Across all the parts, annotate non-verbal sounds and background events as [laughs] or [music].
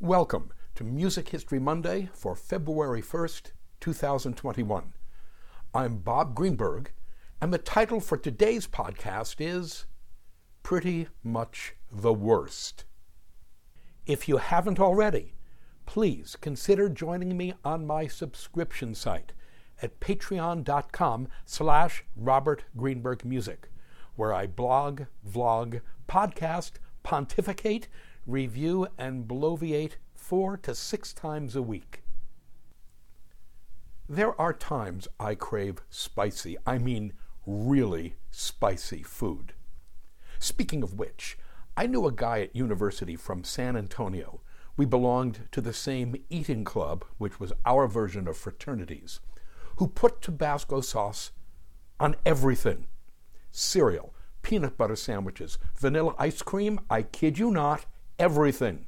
Welcome to Music History Monday for February 1st, 2021. I'm Bob Greenberg, and the title for today's podcast is Pretty Much the Worst. If you haven't already, please consider joining me on my subscription site at patreon.com slash Robert Greenberg Music, where I blog, vlog, podcast, pontificate, review, and bloviate four to six times a week. There are times I crave spicy, I mean really spicy food. Speaking of which, I knew a guy at university from San Antonio. We belonged to the same eating club, which was our version of fraternities, who put Tabasco sauce on everything cereal, peanut butter sandwiches, vanilla ice cream, I kid you not, everything.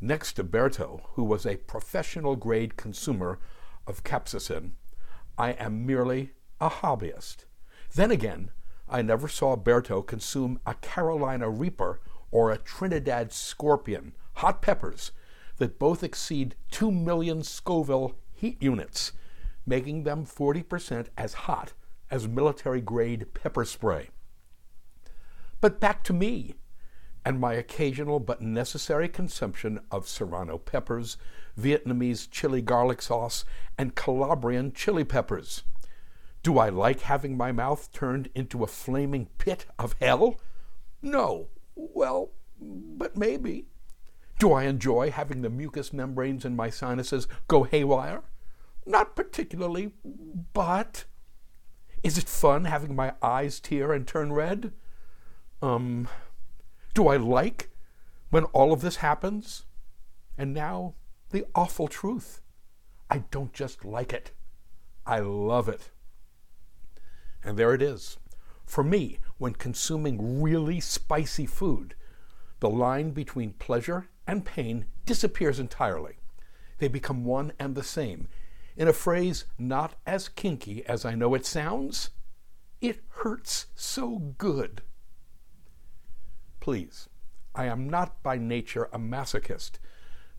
Next to Berto, who was a professional grade consumer of capsaicin, I am merely a hobbyist. Then again, I never saw Berto consume a Carolina Reaper or a Trinidad Scorpion, hot peppers, that both exceed 2 million Scoville heat units, making them 40% as hot as military grade pepper spray. But back to me and my occasional but necessary consumption of serrano peppers, Vietnamese chili garlic sauce, and Calabrian chili peppers. Do I like having my mouth turned into a flaming pit of hell? No. Well, but maybe. Do I enjoy having the mucous membranes in my sinuses go haywire? Not particularly, but. Is it fun having my eyes tear and turn red? Um, do I like when all of this happens? And now, the awful truth. I don't just like it, I love it. And there it is. For me, when consuming really spicy food, the line between pleasure and pain disappears entirely. They become one and the same. In a phrase not as kinky as I know it sounds, it hurts so good. Please, I am not by nature a masochist,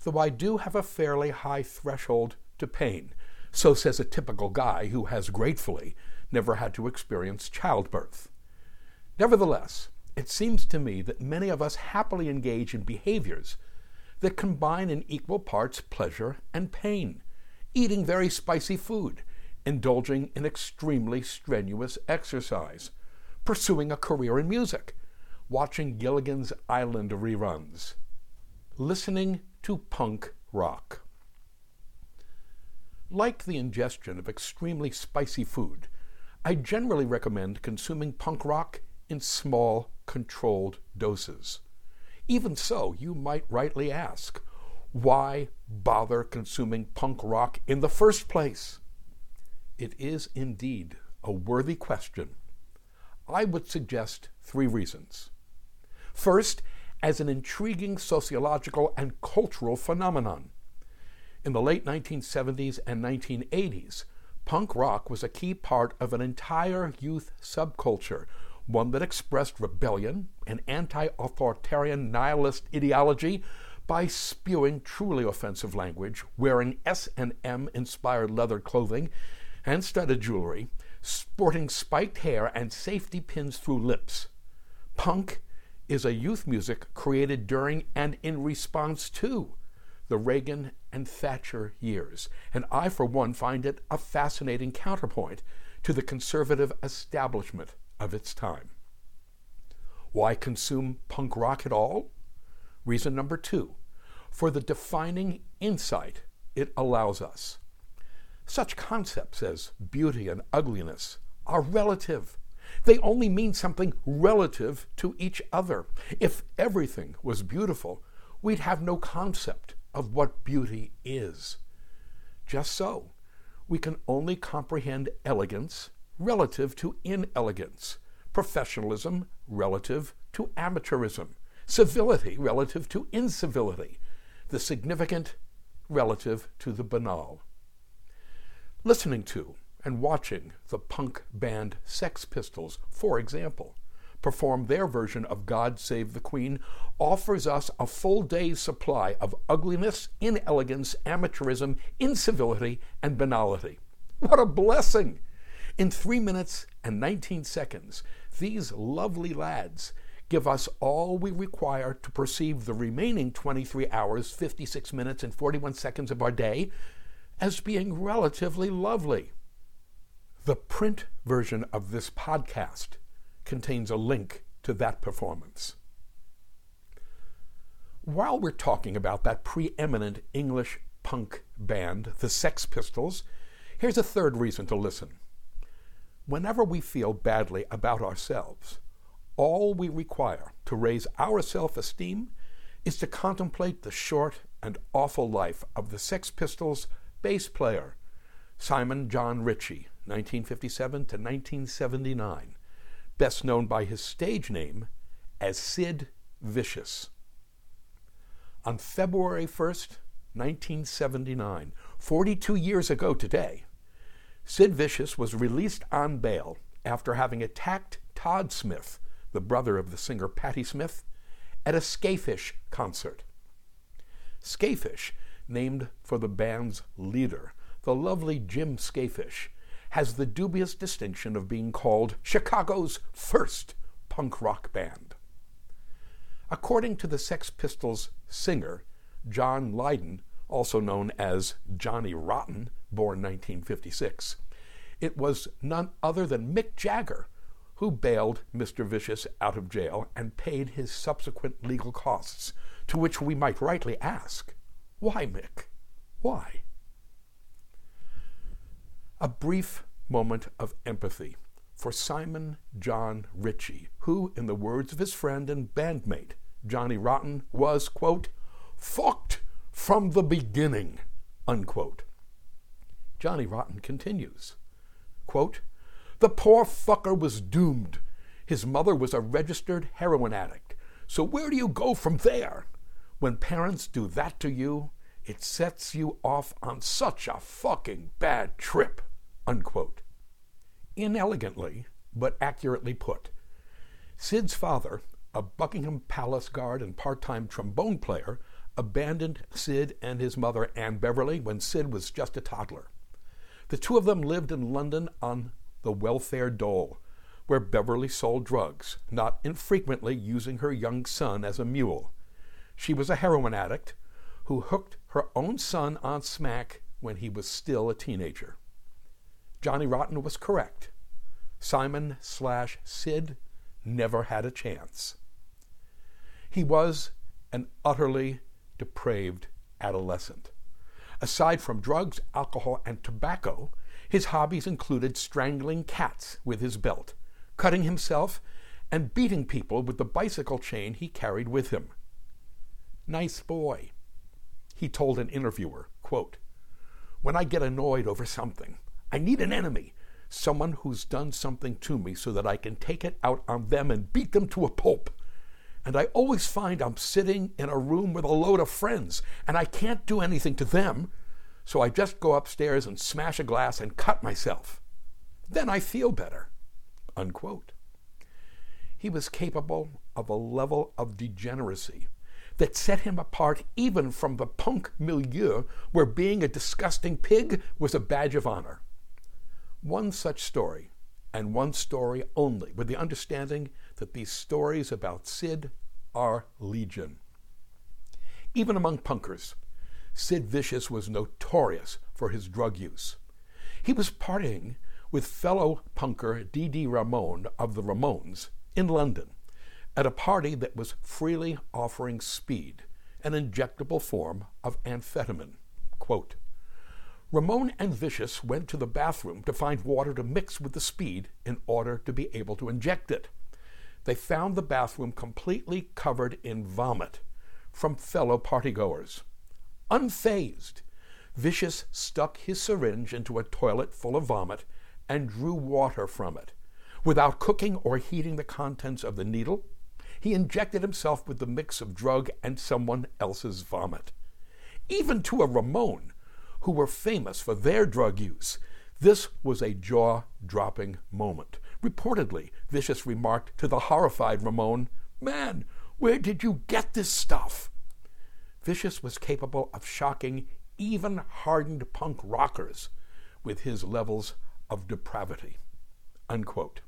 though I do have a fairly high threshold to pain. So says a typical guy who has gratefully never had to experience childbirth. Nevertheless, it seems to me that many of us happily engage in behaviors that combine in equal parts pleasure and pain, eating very spicy food, indulging in extremely strenuous exercise, pursuing a career in music, watching Gilligan's Island reruns, listening to punk rock. Like the ingestion of extremely spicy food, I generally recommend consuming punk rock in small, controlled doses. Even so, you might rightly ask, why bother consuming punk rock in the first place? It is indeed a worthy question. I would suggest three reasons. First, as an intriguing sociological and cultural phenomenon. In the late 1970s and 1980s, punk rock was a key part of an entire youth subculture, one that expressed rebellion and anti authoritarian nihilist ideology by spewing truly offensive language, wearing S&M inspired leather clothing and studded jewelry, sporting spiked hair and safety pins through lips. Punk is a youth music created during and in response to the Reagan and Thatcher years, and I, for one, find it a fascinating counterpoint to the conservative establishment of its time. Why consume punk rock at all? Reason number two for the defining insight it allows us. Such concepts as beauty and ugliness are relative they only mean something relative to each other. If everything was beautiful, we'd have no concept of what beauty is. Just so, we can only comprehend elegance relative to inelegance, professionalism relative to amateurism, civility relative to incivility, the significant relative to the banal. Listening to and watching the punk band Sex Pistols, for example, perform their version of God Save the Queen, offers us a full day's supply of ugliness, inelegance, amateurism, incivility, and banality. What a blessing! In three minutes and 19 seconds, these lovely lads give us all we require to perceive the remaining 23 hours, 56 minutes, and 41 seconds of our day as being relatively lovely. The print version of this podcast contains a link to that performance. While we're talking about that preeminent English punk band, the Sex Pistols, here's a third reason to listen. Whenever we feel badly about ourselves, all we require to raise our self esteem is to contemplate the short and awful life of the Sex Pistols bass player, Simon John Ritchie, 1957 to 1979, best known by his stage name as Sid Vicious. On February 1st, 1979, 42 years ago today, Sid Vicious was released on bail after having attacked Todd Smith, the brother of the singer Patti Smith, at a Skafish concert. Skafish, named for the band's leader, the lovely Jim Skafish, has the dubious distinction of being called Chicago's first punk rock band. According to the Sex Pistols singer, John Lydon, also known as Johnny Rotten, born 1956, it was none other than Mick Jagger who bailed Mr. Vicious out of jail and paid his subsequent legal costs, to which we might rightly ask, why, Mick? Why? A brief moment of empathy for Simon John Ritchie, who, in the words of his friend and bandmate, Johnny Rotten, was, quote, fucked from the beginning, unquote. Johnny Rotten continues, quote, the poor fucker was doomed. His mother was a registered heroin addict. So where do you go from there? When parents do that to you, it sets you off on such a fucking bad trip. Unquote. Inelegantly, but accurately put, Sid's father, a Buckingham Palace guard and part time trombone player, abandoned Sid and his mother, Anne Beverley, when Sid was just a toddler. The two of them lived in London on the welfare dole, where Beverley sold drugs, not infrequently using her young son as a mule. She was a heroin addict who hooked her own son on smack when he was still a teenager. Johnny Rotten was correct. Simon slash Sid never had a chance. He was an utterly depraved adolescent. Aside from drugs, alcohol, and tobacco, his hobbies included strangling cats with his belt, cutting himself, and beating people with the bicycle chain he carried with him. Nice boy. He told an interviewer, quote, When I get annoyed over something, I need an enemy, someone who's done something to me so that I can take it out on them and beat them to a pulp. And I always find I'm sitting in a room with a load of friends and I can't do anything to them, so I just go upstairs and smash a glass and cut myself. Then I feel better. Unquote. He was capable of a level of degeneracy that set him apart even from the punk milieu where being a disgusting pig was a badge of honor one such story, and one story only, with the understanding that these stories about Sid are legion. Even among punkers, Sid Vicious was notorious for his drug use. He was partying with fellow punker Dee Ramone of the Ramones in London at a party that was freely offering speed, an injectable form of amphetamine. Quote, Ramone and Vicious went to the bathroom to find water to mix with the speed in order to be able to inject it. They found the bathroom completely covered in vomit from fellow partygoers. Unfazed, Vicious stuck his syringe into a toilet full of vomit and drew water from it. Without cooking or heating the contents of the needle, he injected himself with the mix of drug and someone else's vomit. Even to a Ramone, who were famous for their drug use. This was a jaw dropping moment, Reportedly, Vicious remarked to the horrified Ramone, Man, where did you get this stuff? Vicious was capable of shocking even hardened punk rockers with his levels of depravity. Unquote.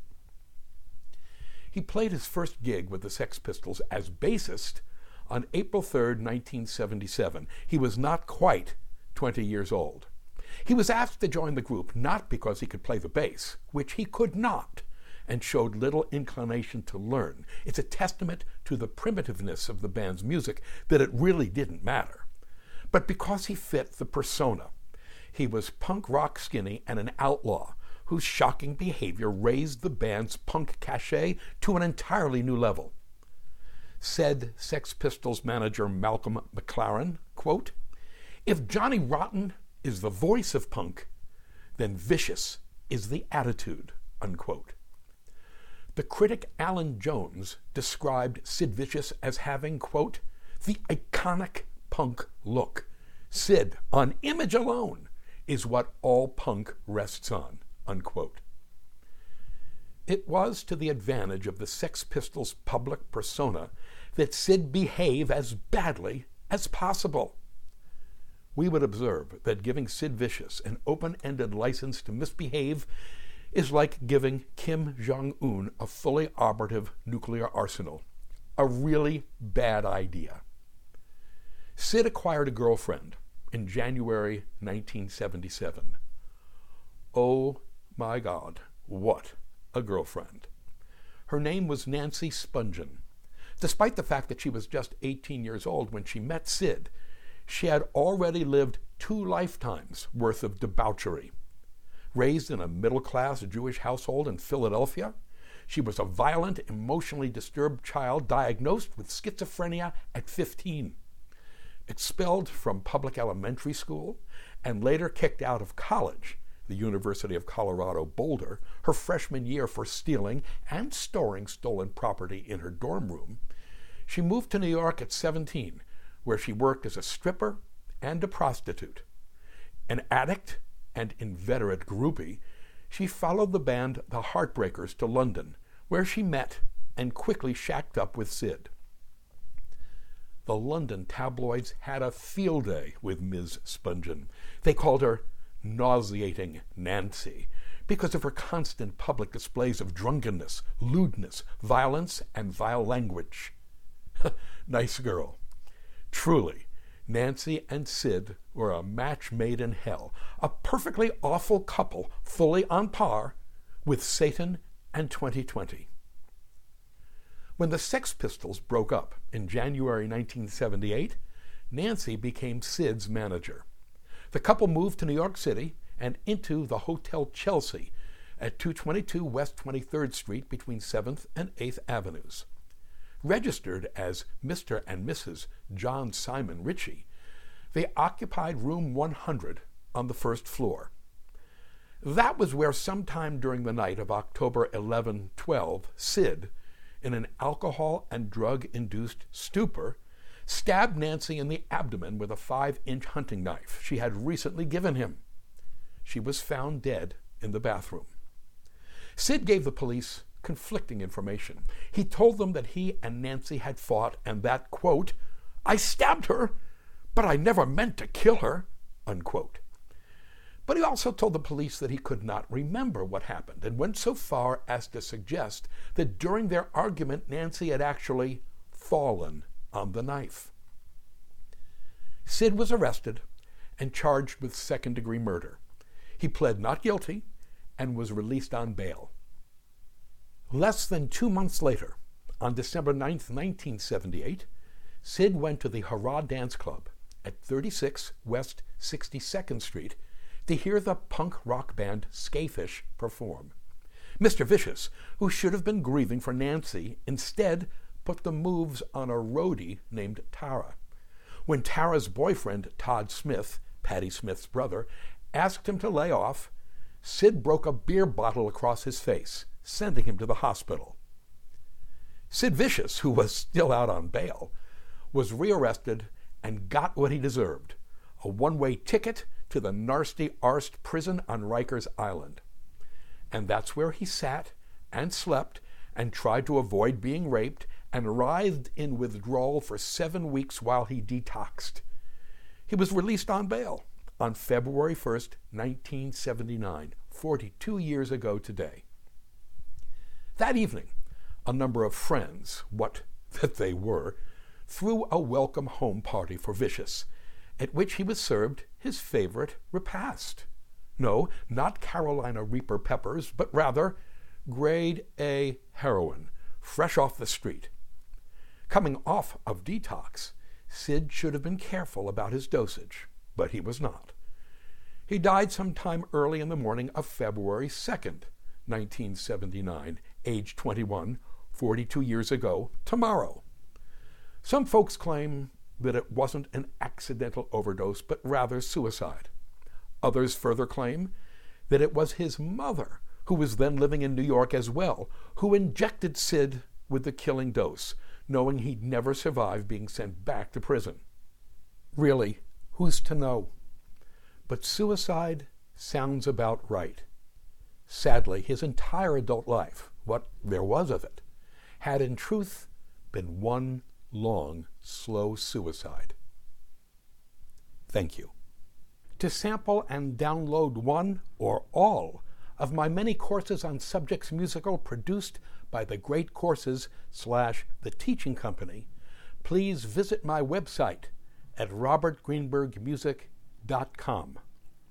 He played his first gig with the Sex Pistols as bassist on April 3, 1977. He was not quite 20 years old. He was asked to join the group not because he could play the bass, which he could not, and showed little inclination to learn. It's a testament to the primitiveness of the band's music that it really didn't matter. But because he fit the persona, he was punk rock skinny and an outlaw whose shocking behavior raised the band's punk cachet to an entirely new level. Said Sex Pistols manager Malcolm McLaren, quote, If Johnny Rotten is the voice of punk, then Vicious is the attitude, unquote. The critic Alan Jones described Sid Vicious as having, quote, the iconic punk look. Sid, on image alone, is what all punk rests on, unquote. It was to the advantage of the Sex Pistols' public persona that Sid behave as badly as possible. We would observe that giving Sid Vicious an open ended license to misbehave is like giving Kim Jong un a fully operative nuclear arsenal. A really bad idea. Sid acquired a girlfriend in January 1977. Oh my God, what a girlfriend. Her name was Nancy Spungen. Despite the fact that she was just 18 years old when she met Sid, she had already lived two lifetimes worth of debauchery. Raised in a middle class Jewish household in Philadelphia, she was a violent, emotionally disturbed child diagnosed with schizophrenia at 15 expelled from public elementary school, and later kicked out of college, the University of Colorado Boulder, her freshman year for stealing and storing stolen property in her dorm room, she moved to New York at 17, where she worked as a stripper and a prostitute. An addict and inveterate groupie, she followed the band The Heartbreakers to London, where she met and quickly shacked up with Sid the London tabloids had a field day with Ms. Spungen. They called her nauseating Nancy because of her constant public displays of drunkenness, lewdness, violence, and vile language. [laughs] nice girl. Truly, Nancy and Sid were a match made in hell, a perfectly awful couple, fully on par with Satan and 2020. When the Sex Pistols broke up in January 1978, Nancy became Sid's manager. The couple moved to New York City and into the Hotel Chelsea at 222 West 23rd Street between 7th and 8th Avenues. Registered as Mr. and Mrs. John Simon Ritchie, they occupied room 100 on the first floor. That was where, sometime during the night of October 11 12, Sid in an alcohol and drug induced stupor, stabbed Nancy in the abdomen with a five inch hunting knife she had recently given him. She was found dead in the bathroom. Sid gave the police conflicting information. He told them that he and Nancy had fought and that, quote, I stabbed her, but I never meant to kill her, unquote. But he also told the police that he could not remember what happened and went so far as to suggest that during their argument, Nancy had actually fallen on the knife. Sid was arrested and charged with second degree murder. He pled not guilty and was released on bail. Less than two months later, on December 9, 1978, Sid went to the Hurrah Dance Club at 36 West 62nd Street to hear the punk rock band Skafish perform. Mr. Vicious, who should have been grieving for Nancy, instead put the moves on a roadie named Tara. When Tara's boyfriend, Todd Smith, Patti Smith's brother, asked him to lay off, Sid broke a beer bottle across his face, sending him to the hospital. Sid Vicious, who was still out on bail, was rearrested and got what he deserved a one way ticket to the Nasty Arst prison on Rikers Island. And that's where he sat and slept and tried to avoid being raped and writhed in withdrawal for seven weeks while he detoxed. He was released on bail on February 1st, 1979, 42 years ago today. That evening, a number of friends, what [laughs] that they were, threw a welcome home party for Vicious, at which he was served his favorite repast. No, not Carolina Reaper peppers, but rather grade A heroin, fresh off the street. Coming off of detox, Sid should have been careful about his dosage, but he was not. He died sometime early in the morning of February 2nd, 1979, age 21, 42 years ago, tomorrow. Some folks claim that it wasn't an accidental overdose, but rather suicide. Others further claim that it was his mother, who was then living in New York as well, who injected Sid with the killing dose, knowing he'd never survive being sent back to prison. Really, who's to know? But suicide sounds about right. Sadly, his entire adult life, what there was of it, had in truth been one long, slow suicide. Thank you. To sample and download one or all of my many courses on subjects musical produced by the Great Courses slash The Teaching Company, please visit my website at robertgreenbergmusic.com.